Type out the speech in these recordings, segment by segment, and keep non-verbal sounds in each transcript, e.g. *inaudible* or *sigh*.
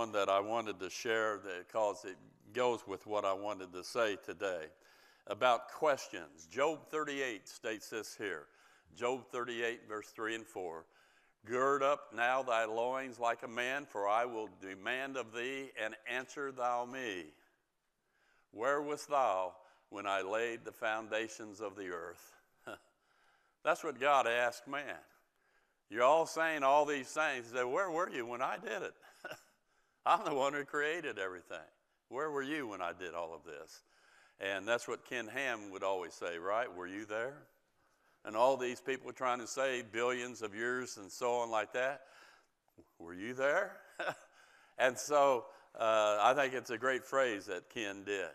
one that I wanted to share because it goes with what I wanted to say today about questions. Job 38 states this here Job 38, verse 3 and 4. Gird up now thy loins like a man, for I will demand of thee, and answer thou me. Where wast thou when I laid the foundations of the earth? *laughs* That's what God asked man. You're all saying all these things. Said, Where were you when I did it? I'm the one who created everything. Where were you when I did all of this? And that's what Ken Ham would always say, right? Were you there? And all these people trying to say billions of years and so on like that. Were you there? *laughs* and so uh, I think it's a great phrase that Ken did.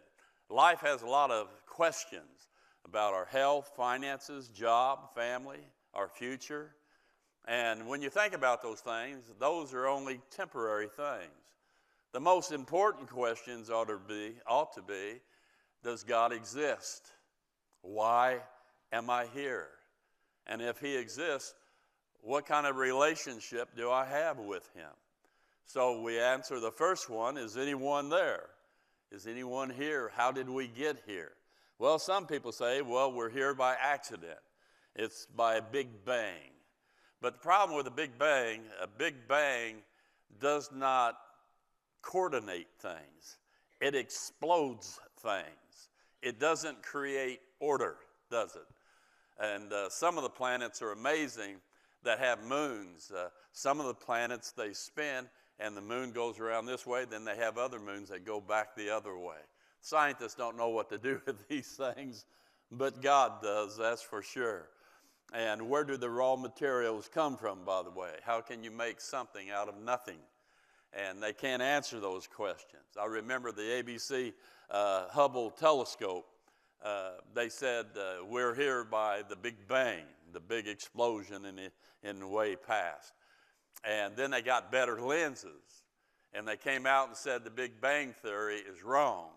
Life has a lot of questions about our health, finances, job, family, our future. And when you think about those things, those are only temporary things. The most important questions ought to be, ought to be Does God exist? Why am I here? And if He exists, what kind of relationship do I have with Him? So we answer the first one Is anyone there? Is anyone here? How did we get here? Well, some people say, Well, we're here by accident, it's by a big bang. But the problem with a big bang, a big bang does not coordinate things, it explodes things. It doesn't create order, does it? And uh, some of the planets are amazing that have moons. Uh, some of the planets they spin and the moon goes around this way, then they have other moons that go back the other way. Scientists don't know what to do *laughs* with these things, but God does, that's for sure. And where do the raw materials come from, by the way? How can you make something out of nothing? And they can't answer those questions. I remember the ABC uh, Hubble telescope. Uh, they said, uh, We're here by the Big Bang, the big explosion in the, in the way past. And then they got better lenses. And they came out and said the Big Bang Theory is wrong.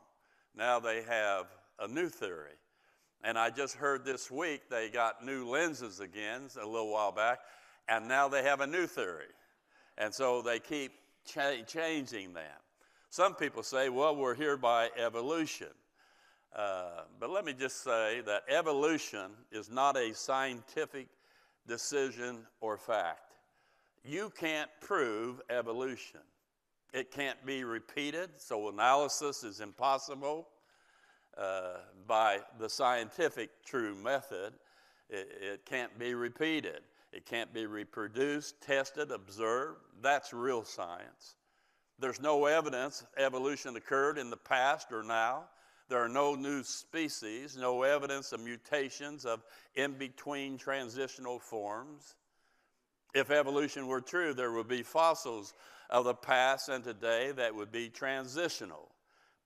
Now they have a new theory. And I just heard this week they got new lenses again a little while back, and now they have a new theory. And so they keep cha- changing them. Some people say, well, we're here by evolution. Uh, but let me just say that evolution is not a scientific decision or fact. You can't prove evolution, it can't be repeated, so analysis is impossible. Uh, by the scientific true method, it, it can't be repeated. It can't be reproduced, tested, observed. That's real science. There's no evidence evolution occurred in the past or now. There are no new species, no evidence of mutations of in between transitional forms. If evolution were true, there would be fossils of the past and today that would be transitional,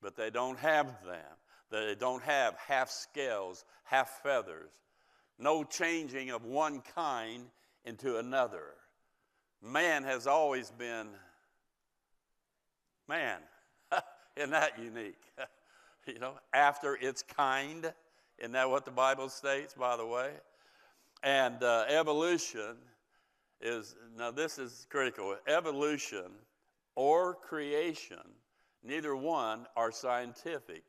but they don't have them. They don't have half scales, half feathers. No changing of one kind into another. Man has always been man. *laughs* Isn't that unique? *laughs* you know, after its kind. Isn't that what the Bible states, by the way? And uh, evolution is, now this is critical. Evolution or creation, neither one are scientific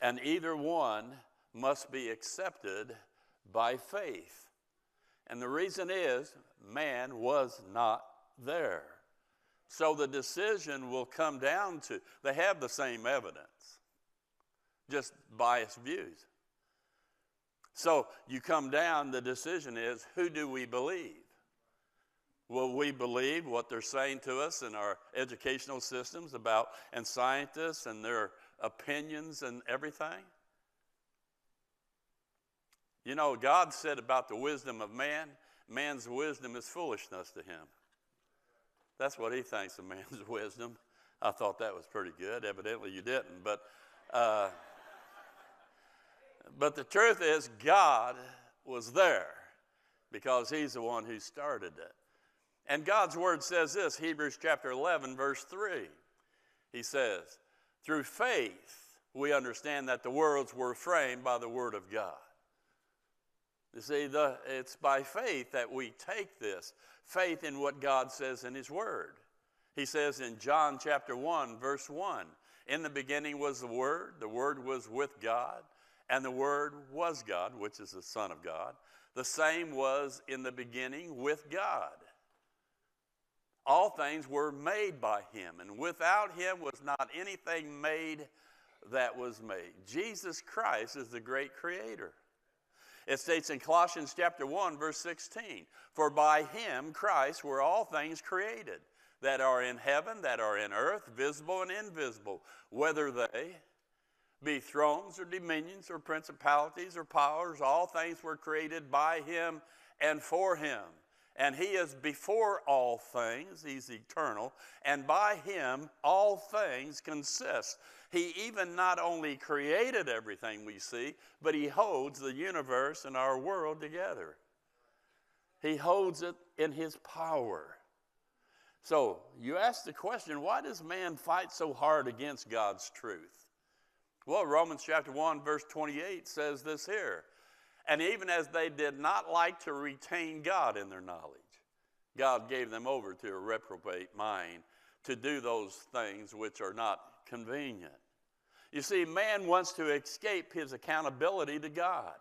and either one must be accepted by faith. And the reason is man was not there. So the decision will come down to, they have the same evidence, just biased views. So you come down, the decision is who do we believe? Will we believe what they're saying to us in our educational systems about, and scientists and their opinions and everything? You know, God said about the wisdom of man, man's wisdom is foolishness to him. That's what he thinks of *laughs* man's wisdom. I thought that was pretty good. Evidently, you didn't. But, uh, but the truth is, God was there because he's the one who started it. And God's word says this Hebrews chapter 11, verse 3. He says, through faith, we understand that the worlds were framed by the Word of God. You see, the, it's by faith that we take this faith in what God says in His Word. He says in John chapter 1, verse 1 In the beginning was the Word, the Word was with God, and the Word was God, which is the Son of God. The same was in the beginning with God. All things were made by Him, and without Him was not anything made that was made. Jesus Christ is the great creator. It states in Colossians chapter 1 verse 16, "For by him Christ were all things created, that are in heaven, that are in earth, visible and invisible, whether they be thrones or dominions or principalities or powers, all things were created by him and for him. And he is before all things, he's eternal, and by him all things consist. He even not only created everything we see, but He holds the universe and our world together. He holds it in His power. So you ask the question why does man fight so hard against God's truth? Well, Romans chapter 1, verse 28 says this here. And even as they did not like to retain God in their knowledge, God gave them over to a reprobate mind to do those things which are not convenient. You see, man wants to escape his accountability to God.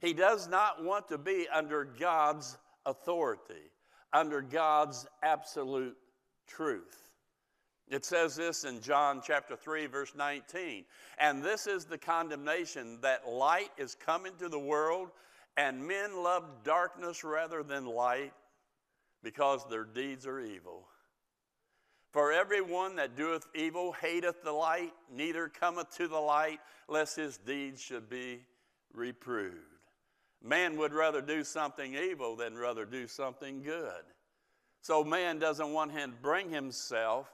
He does not want to be under God's authority, under God's absolute truth. It says this in John chapter 3, verse 19. And this is the condemnation that light is come into the world, and men love darkness rather than light because their deeds are evil. For everyone that doeth evil hateth the light, neither cometh to the light, lest his deeds should be reproved. Man would rather do something evil than rather do something good. So man doesn't want him to bring himself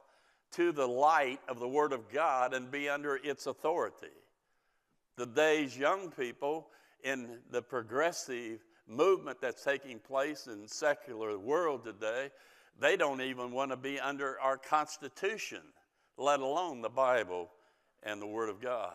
to the light of the Word of God and be under its authority. Today's young people in the progressive movement that's taking place in secular world today they don't even want to be under our Constitution, let alone the Bible and the Word of God.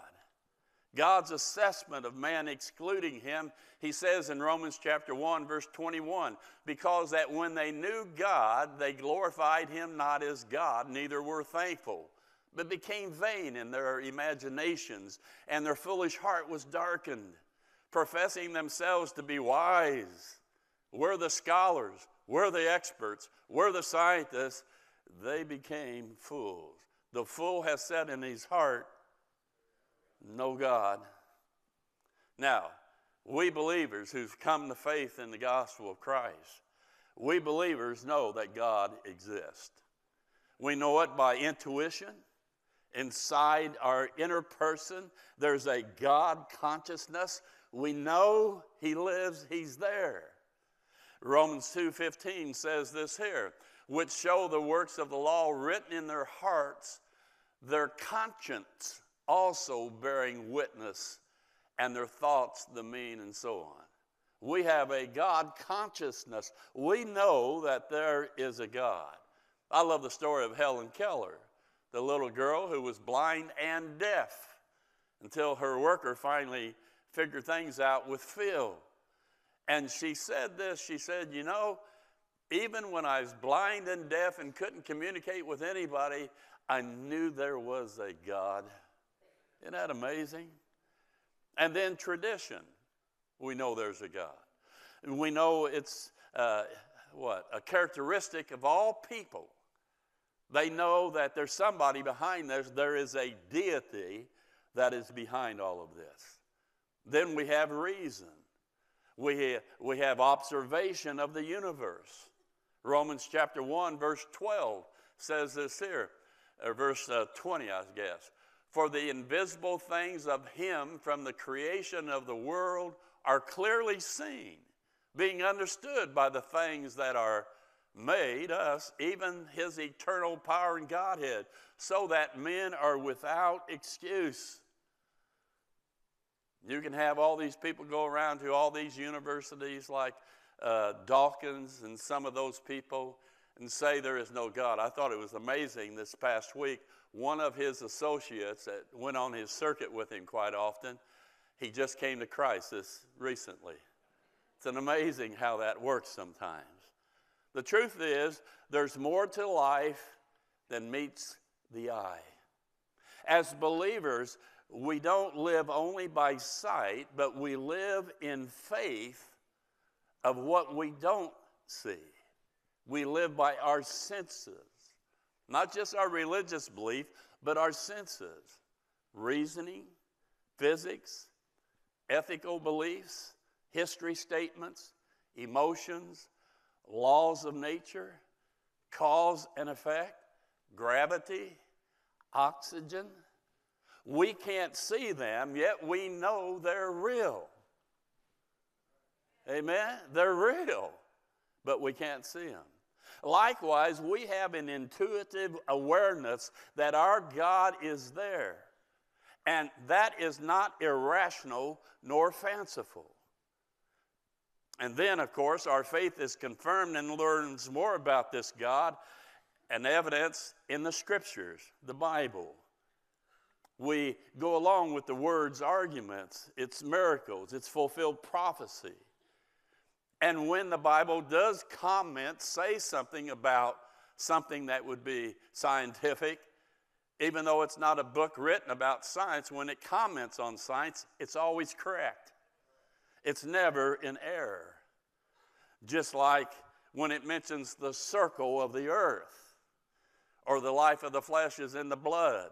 God's assessment of man excluding him, he says in Romans chapter 1, verse 21, because that when they knew God, they glorified him not as God, neither were thankful, but became vain in their imaginations, and their foolish heart was darkened, professing themselves to be wise. We're the scholars, we're the experts, we're the scientists. They became fools. The fool has said in his heart, No God. Now, we believers who've come to faith in the gospel of Christ, we believers know that God exists. We know it by intuition. Inside our inner person, there's a God consciousness. We know He lives, He's there. Romans 2:15 says this here, which show the works of the law written in their hearts, their conscience also bearing witness, and their thoughts the mean, and so on. We have a God consciousness. We know that there is a God. I love the story of Helen Keller, the little girl who was blind and deaf until her worker finally figured things out with Phil. And she said this she said, You know, even when I was blind and deaf and couldn't communicate with anybody, I knew there was a God. Isn't that amazing? And then tradition. We know there's a God. We know it's uh, what? A characteristic of all people. They know that there's somebody behind this. There is a deity that is behind all of this. Then we have reason we, we have observation of the universe. Romans chapter 1, verse 12 says this here, or verse uh, 20, I guess. For the invisible things of Him from the creation of the world are clearly seen, being understood by the things that are made us, even His eternal power and Godhead, so that men are without excuse. You can have all these people go around to all these universities like uh, Dawkins and some of those people and say there is no God. I thought it was amazing this past week. One of his associates that went on his circuit with him quite often, he just came to Christ this recently. It's an amazing how that works sometimes. The truth is, there's more to life than meets the eye. As believers, we don't live only by sight, but we live in faith of what we don't see. We live by our senses, not just our religious belief, but our senses reasoning, physics, ethical beliefs, history statements, emotions, laws of nature, cause and effect, gravity, oxygen. We can't see them, yet we know they're real. Amen? They're real, but we can't see them. Likewise, we have an intuitive awareness that our God is there. And that is not irrational nor fanciful. And then, of course, our faith is confirmed and learns more about this God and evidence in the scriptures, the Bible. We go along with the word's arguments, its miracles, its fulfilled prophecy. And when the Bible does comment, say something about something that would be scientific, even though it's not a book written about science, when it comments on science, it's always correct. It's never in error. Just like when it mentions the circle of the earth or the life of the flesh is in the blood.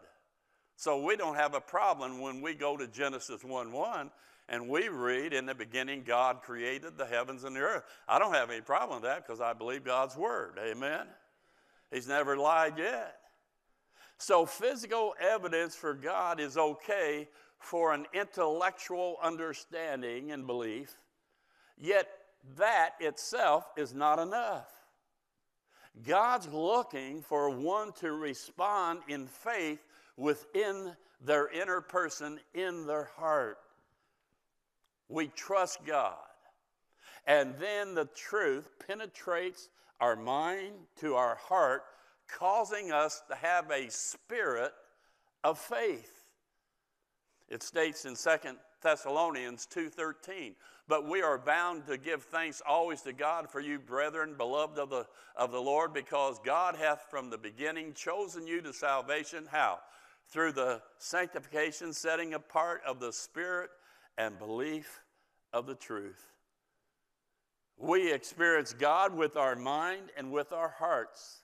So we don't have a problem when we go to Genesis 1 1 and we read, In the beginning, God created the heavens and the earth. I don't have any problem with that because I believe God's word. Amen? He's never lied yet. So, physical evidence for God is okay for an intellectual understanding and belief, yet that itself is not enough. God's looking for one to respond in faith within their inner person, in their heart. We trust God. And then the truth penetrates our mind to our heart, causing us to have a spirit of faith. It states in 2 Thessalonians 2:13, "But we are bound to give thanks always to God for you, brethren, beloved of the, of the Lord, because God hath from the beginning chosen you to salvation. How? Through the sanctification, setting apart of the Spirit and belief of the truth. We experience God with our mind and with our hearts.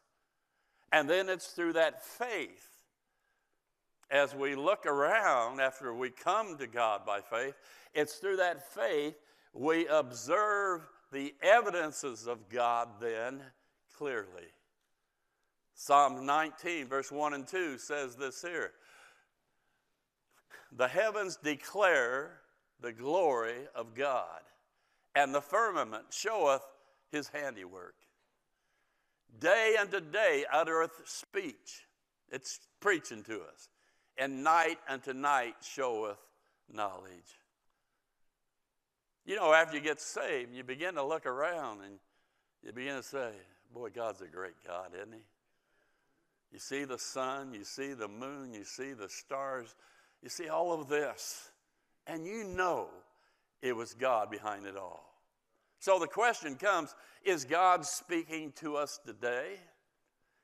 And then it's through that faith as we look around after we come to God by faith, it's through that faith we observe the evidences of God then clearly. Psalm 19, verse 1 and 2 says this here The heavens declare the glory of God, and the firmament showeth his handiwork. Day unto day uttereth speech. It's preaching to us and night unto night showeth knowledge. You know, after you get saved, you begin to look around and you begin to say, Boy, God's a great God, isn't He? You see the sun, you see the moon, you see the stars, you see all of this, and you know it was God behind it all. So the question comes is God speaking to us today?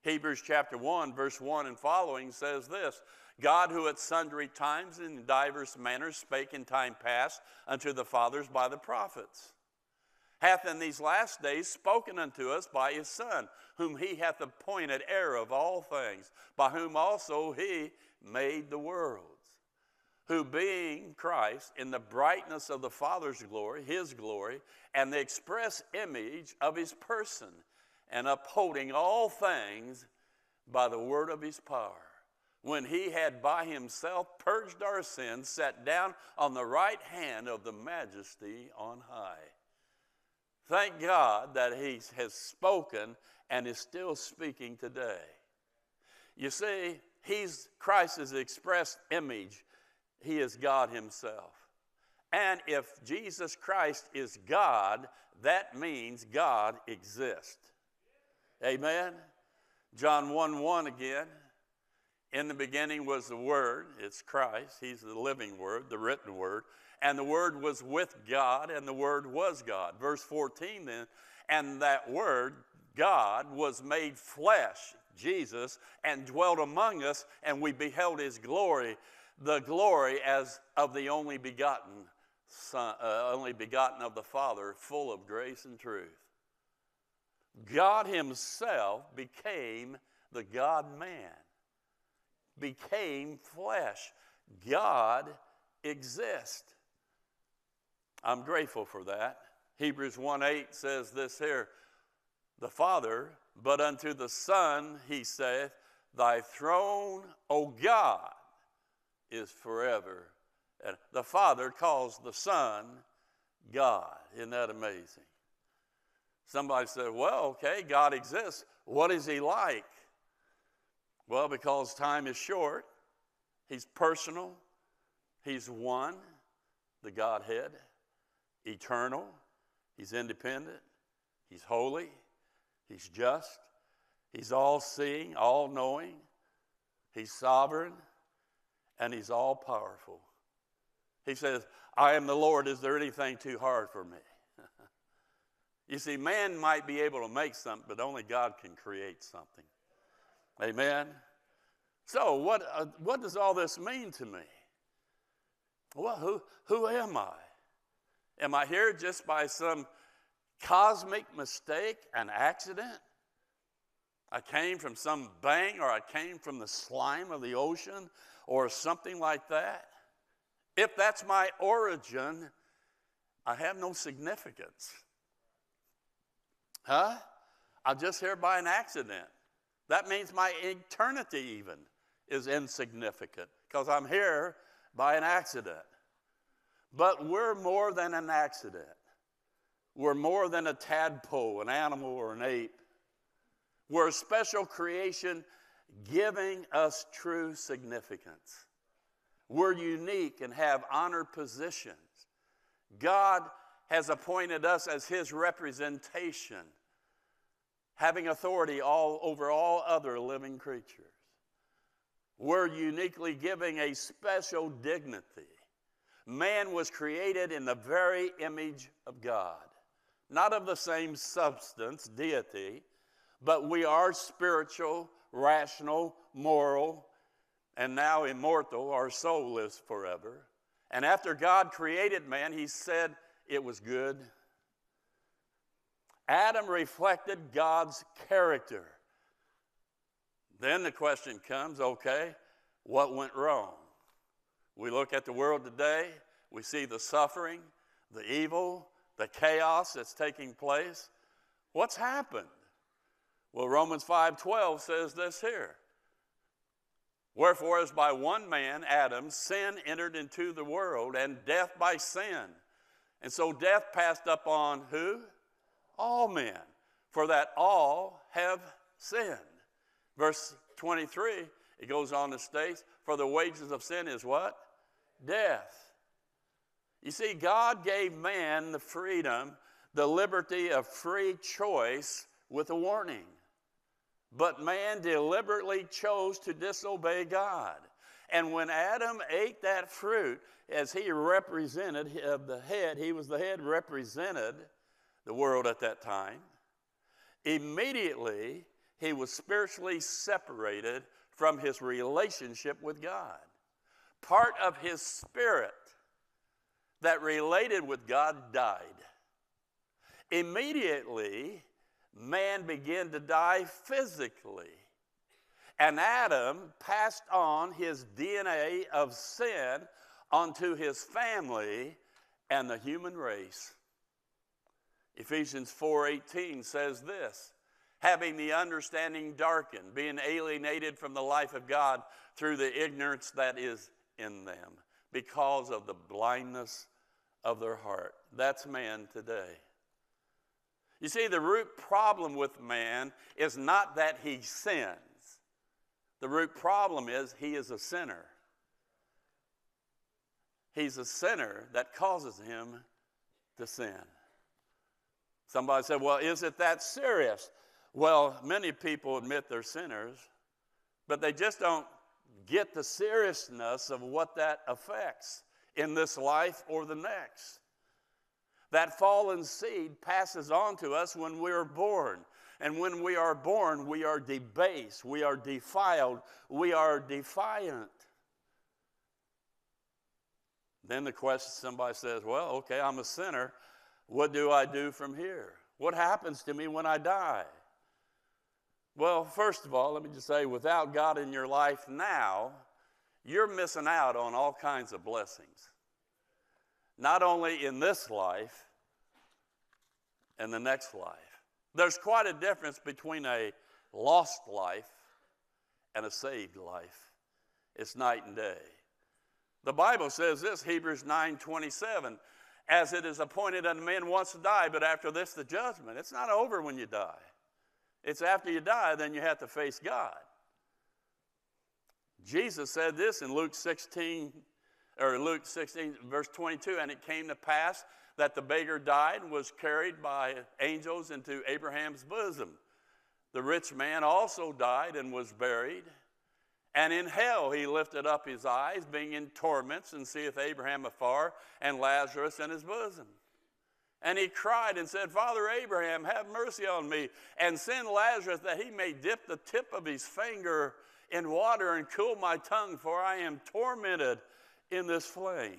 Hebrews chapter 1, verse 1 and following says this God, who at sundry times and in divers manners spake in time past unto the fathers by the prophets, hath in these last days spoken unto us by his Son, whom he hath appointed heir of all things, by whom also he made the worlds. Who being Christ in the brightness of the Father's glory, his glory, and the express image of his person, and upholding all things by the word of his power when he had by himself purged our sins, sat down on the right hand of the majesty on high. Thank God that he has spoken and is still speaking today. You see, he's Christ's express image. He is God himself. And if Jesus Christ is God, that means God exists. Amen. John 1 1 again. In the beginning was the Word, it's Christ, He's the living Word, the written Word, and the Word was with God, and the Word was God. Verse 14 then, and that Word, God was made flesh, Jesus, and dwelt among us, and we beheld his glory, the glory as of the only begotten Son, uh, only begotten of the Father, full of grace and truth. God Himself became the God man, became flesh. God exists. I'm grateful for that. Hebrews 1 8 says this here The Father, but unto the Son he saith, Thy throne, O God, is forever. And the Father calls the Son God. Isn't that amazing? Somebody said, Well, okay, God exists. What is he like? Well, because time is short, he's personal, he's one, the Godhead, eternal, he's independent, he's holy, he's just, he's all seeing, all knowing, he's sovereign, and he's all powerful. He says, I am the Lord. Is there anything too hard for me? *laughs* You see, man might be able to make something, but only God can create something. Amen? So, what, uh, what does all this mean to me? Well, who, who am I? Am I here just by some cosmic mistake, an accident? I came from some bang, or I came from the slime of the ocean, or something like that? If that's my origin, I have no significance. Huh? I'm just here by an accident. That means my eternity, even, is insignificant because I'm here by an accident. But we're more than an accident. We're more than a tadpole, an animal, or an ape. We're a special creation giving us true significance. We're unique and have honored positions. God has appointed us as his representation, having authority all over all other living creatures. We're uniquely giving a special dignity. Man was created in the very image of God, not of the same substance, deity, but we are spiritual, rational, moral, and now immortal. Our soul lives forever. And after God created man, he said, it was good. Adam reflected God's character. Then the question comes okay, what went wrong? We look at the world today, we see the suffering, the evil, the chaos that's taking place. What's happened? Well, Romans 5:12 says this here. Wherefore, as by one man, Adam, sin entered into the world, and death by sin. And so death passed up on who? All men, for that all have sinned. Verse 23, it goes on to state, for the wages of sin is what? Death. You see, God gave man the freedom, the liberty of free choice with a warning. But man deliberately chose to disobey God. And when Adam ate that fruit, as he represented of uh, the head, he was the head, represented the world at that time. Immediately, he was spiritually separated from his relationship with God. Part of his spirit that related with God died. Immediately, man began to die physically. And Adam passed on his DNA of sin onto his family and the human race. Ephesians 4:18 says this, having the understanding darkened, being alienated from the life of God through the ignorance that is in them because of the blindness of their heart. That's man today. You see, the root problem with man is not that he sins. The root problem is he is a sinner. He's a sinner that causes him to sin. Somebody said, Well, is it that serious? Well, many people admit they're sinners, but they just don't get the seriousness of what that affects in this life or the next. That fallen seed passes on to us when we're born. And when we are born, we are debased, we are defiled, we are defiant. Then the question somebody says, Well, okay, I'm a sinner. What do I do from here? What happens to me when I die? Well, first of all, let me just say without God in your life now, you're missing out on all kinds of blessings. Not only in this life and the next life. There's quite a difference between a lost life and a saved life. It's night and day. The Bible says this, Hebrews 9 27, as it is appointed unto men once to die, but after this the judgment. It's not over when you die. It's after you die, then you have to face God. Jesus said this in Luke 16, or Luke 16, verse 22, and it came to pass that the beggar died and was carried by angels into Abraham's bosom. The rich man also died and was buried. And in hell he lifted up his eyes, being in torments, and seeth Abraham afar and Lazarus in his bosom. And he cried and said, Father Abraham, have mercy on me, and send Lazarus that he may dip the tip of his finger in water and cool my tongue, for I am tormented in this flame.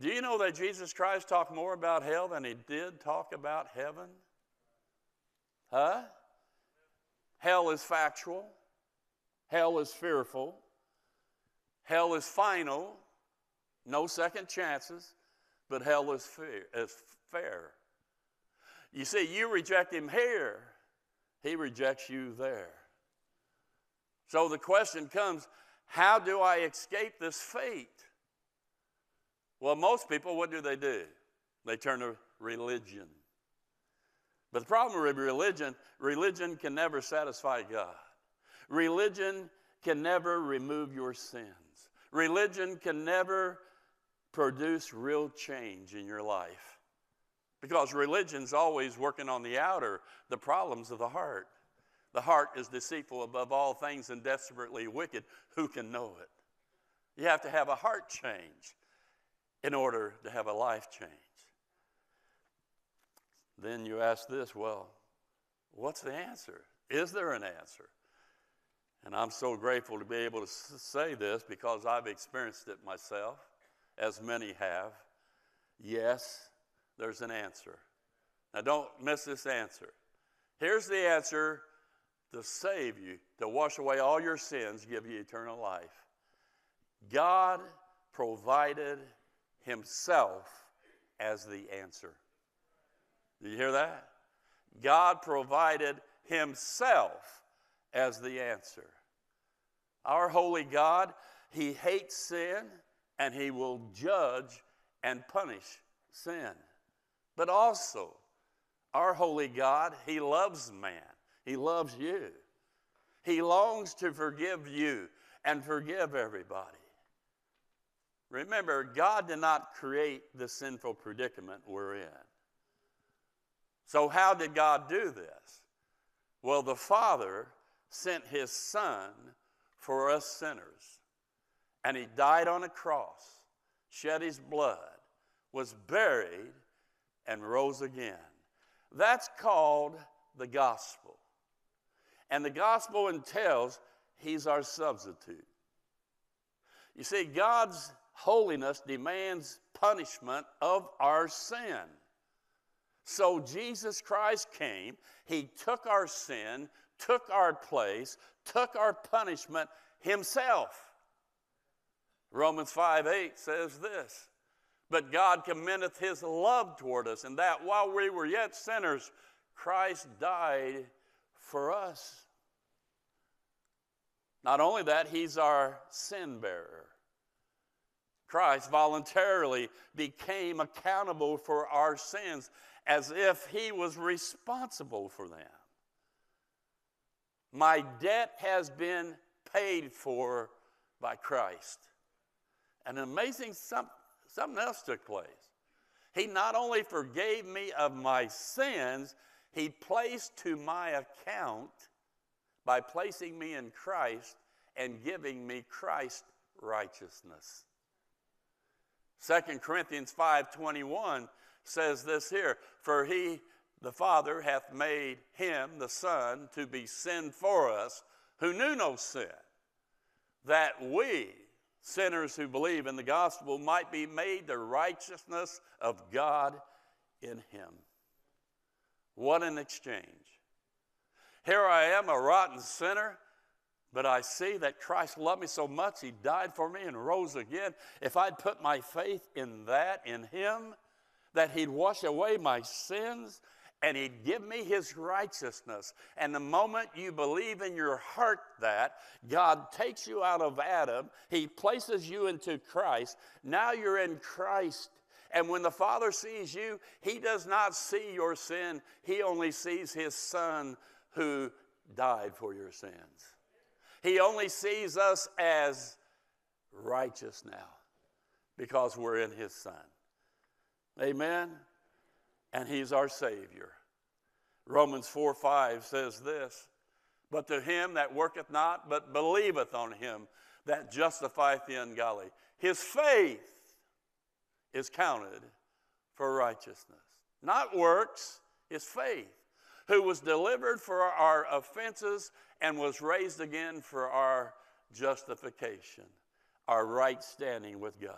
Do you know that Jesus Christ talked more about hell than he did talk about heaven? Huh? Hell is factual. Hell is fearful. Hell is final. No second chances. But hell is fair. Is fair. You see, you reject him here, he rejects you there. So the question comes how do I escape this fate? Well, most people, what do they do? They turn to religion. But the problem with religion, religion can never satisfy God. Religion can never remove your sins. Religion can never produce real change in your life. Because religion's always working on the outer, the problems of the heart. The heart is deceitful above all things and desperately wicked. Who can know it? You have to have a heart change in order to have a life change. Then you ask this well, what's the answer? Is there an answer? And I'm so grateful to be able to say this because I've experienced it myself, as many have. Yes, there's an answer. Now, don't miss this answer. Here's the answer to save you, to wash away all your sins, give you eternal life. God provided Himself as the answer. Do you hear that? God provided Himself as the answer. Our holy God, He hates sin and He will judge and punish sin. But also, our holy God, He loves man, He loves you. He longs to forgive you and forgive everybody. Remember, God did not create the sinful predicament we're in. So, how did God do this? Well, the Father sent His Son for us sinners, and He died on a cross, shed His blood, was buried, and rose again. That's called the gospel. And the gospel entails He's our substitute. You see, God's holiness demands punishment of our sin. So Jesus Christ came, He took our sin, took our place, took our punishment Himself. Romans 5 8 says this But God commendeth His love toward us, and that while we were yet sinners, Christ died for us. Not only that, He's our sin bearer. Christ voluntarily became accountable for our sins as if he was responsible for them. My debt has been paid for by Christ. An amazing some, something else took place. He not only forgave me of my sins, he placed to my account by placing me in Christ and giving me Christ righteousness. 2 Corinthians 5:21 says this here, for he the Father hath made him, the Son, to be sin for us who knew no sin, that we, sinners who believe in the gospel, might be made the righteousness of God in him. What an exchange. Here I am, a rotten sinner, but I see that Christ loved me so much, He died for me and rose again. If I'd put my faith in that, in Him, that He'd wash away my sins and He'd give me His righteousness. And the moment you believe in your heart that, God takes you out of Adam, He places you into Christ. Now you're in Christ. And when the Father sees you, He does not see your sin, He only sees His Son who died for your sins. He only sees us as righteous now because we're in His Son. Amen? And He's our Savior. Romans 4 5 says this But to him that worketh not, but believeth on him that justifieth the ungodly, his faith is counted for righteousness. Not works, his faith who was delivered for our offenses and was raised again for our justification, our right standing with God.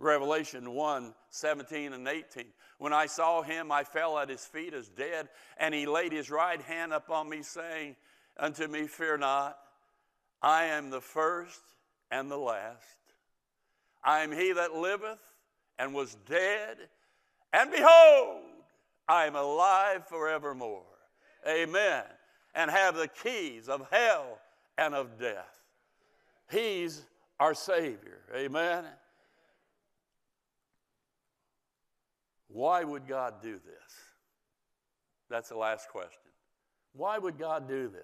Revelation 1 17 and 18. When I saw him, I fell at his feet as dead, and he laid his right hand upon me, saying unto me, Fear not, I am the first and the last. I am he that liveth and was dead, and behold, I am alive forevermore. Amen. And have the keys of hell and of death. He's our Savior. Amen. Why would God do this? That's the last question. Why would God do this?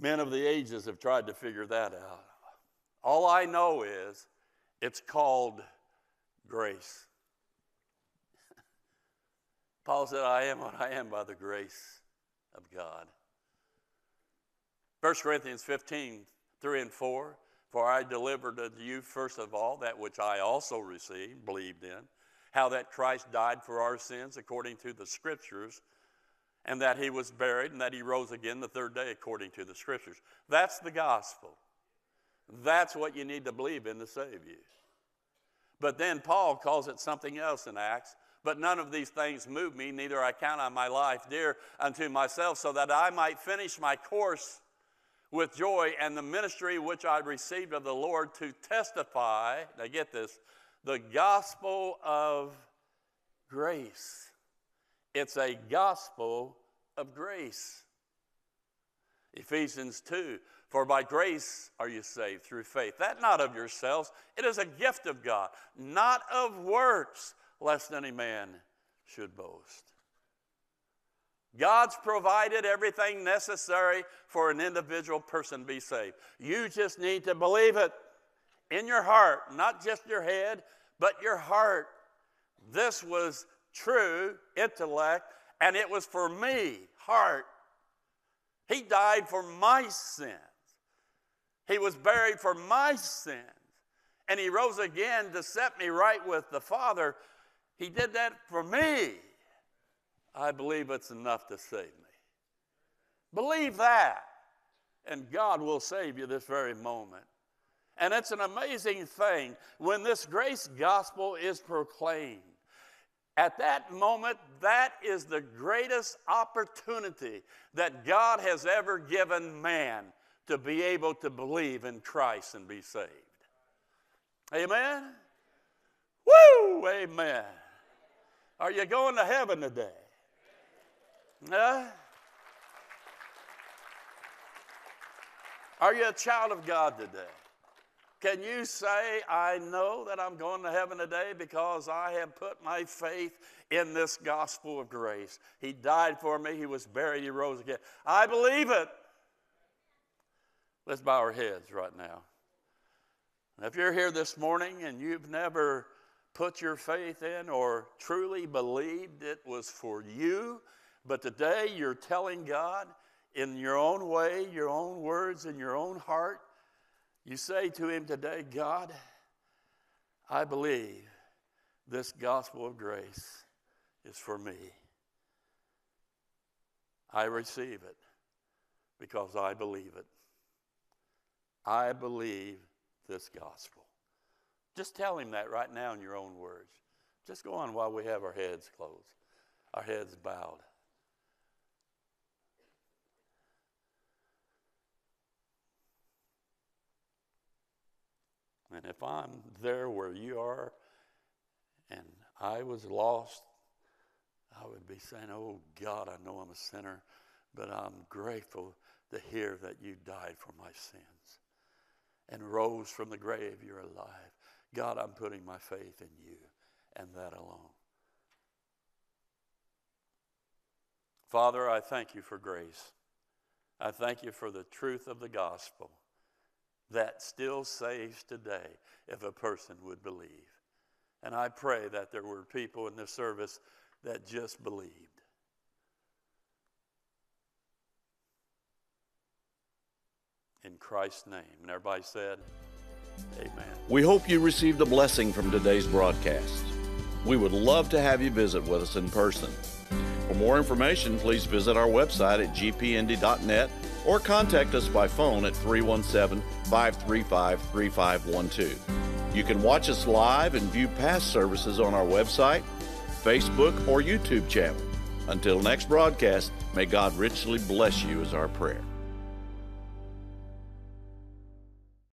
Men of the ages have tried to figure that out. All I know is it's called grace. *laughs* Paul said, I am what I am by the grace of God. 1 Corinthians 15, 3 and 4. For I delivered unto you first of all that which I also received, believed in, how that Christ died for our sins according to the Scriptures, and that he was buried, and that he rose again the third day according to the Scriptures. That's the gospel. That's what you need to believe in to save you. But then Paul calls it something else in Acts but none of these things move me, neither I count on my life dear unto myself, so that I might finish my course with joy and the ministry which I received of the Lord to testify, now get this, the gospel of grace. It's a gospel of grace. Ephesians 2 For by grace are you saved through faith. That not of yourselves, it is a gift of God, not of works, lest any man should boast. God's provided everything necessary for an individual person to be saved. You just need to believe it in your heart, not just your head, but your heart. This was true intellect, and it was for me, heart. He died for my sins. He was buried for my sins. And he rose again to set me right with the Father he did that for me. I believe it's enough to save me. Believe that, and God will save you this very moment. And it's an amazing thing when this grace gospel is proclaimed. At that moment, that is the greatest opportunity that God has ever given man to be able to believe in Christ and be saved. Amen? Woo! Amen. Are you going to heaven today? Huh? Are you a child of God today? Can you say, I know that I'm going to heaven today because I have put my faith in this gospel of grace? He died for me, He was buried, He rose again. I believe it. Let's bow our heads right now. If you're here this morning and you've never put your faith in or truly believed it was for you, but today you're telling God in your own way, your own words, in your own heart, you say to Him today, God, I believe this gospel of grace. is for me. I receive it because I believe it. I believe this gospel. Just tell him that right now in your own words. Just go on while we have our heads closed, our heads bowed. And if I'm there where you are and I was lost, I would be saying, Oh God, I know I'm a sinner, but I'm grateful to hear that you died for my sins and rose from the grave. You're alive. God, I'm putting my faith in you and that alone. Father, I thank you for grace. I thank you for the truth of the gospel that still saves today if a person would believe. And I pray that there were people in this service that just believed. In Christ's name. And everybody said, Amen. We hope you received a blessing from today's broadcast. We would love to have you visit with us in person. For more information, please visit our website at gpindy.net or contact us by phone at 317 535 3512. You can watch us live and view past services on our website, Facebook, or YouTube channel. Until next broadcast, may God richly bless you, is our prayer.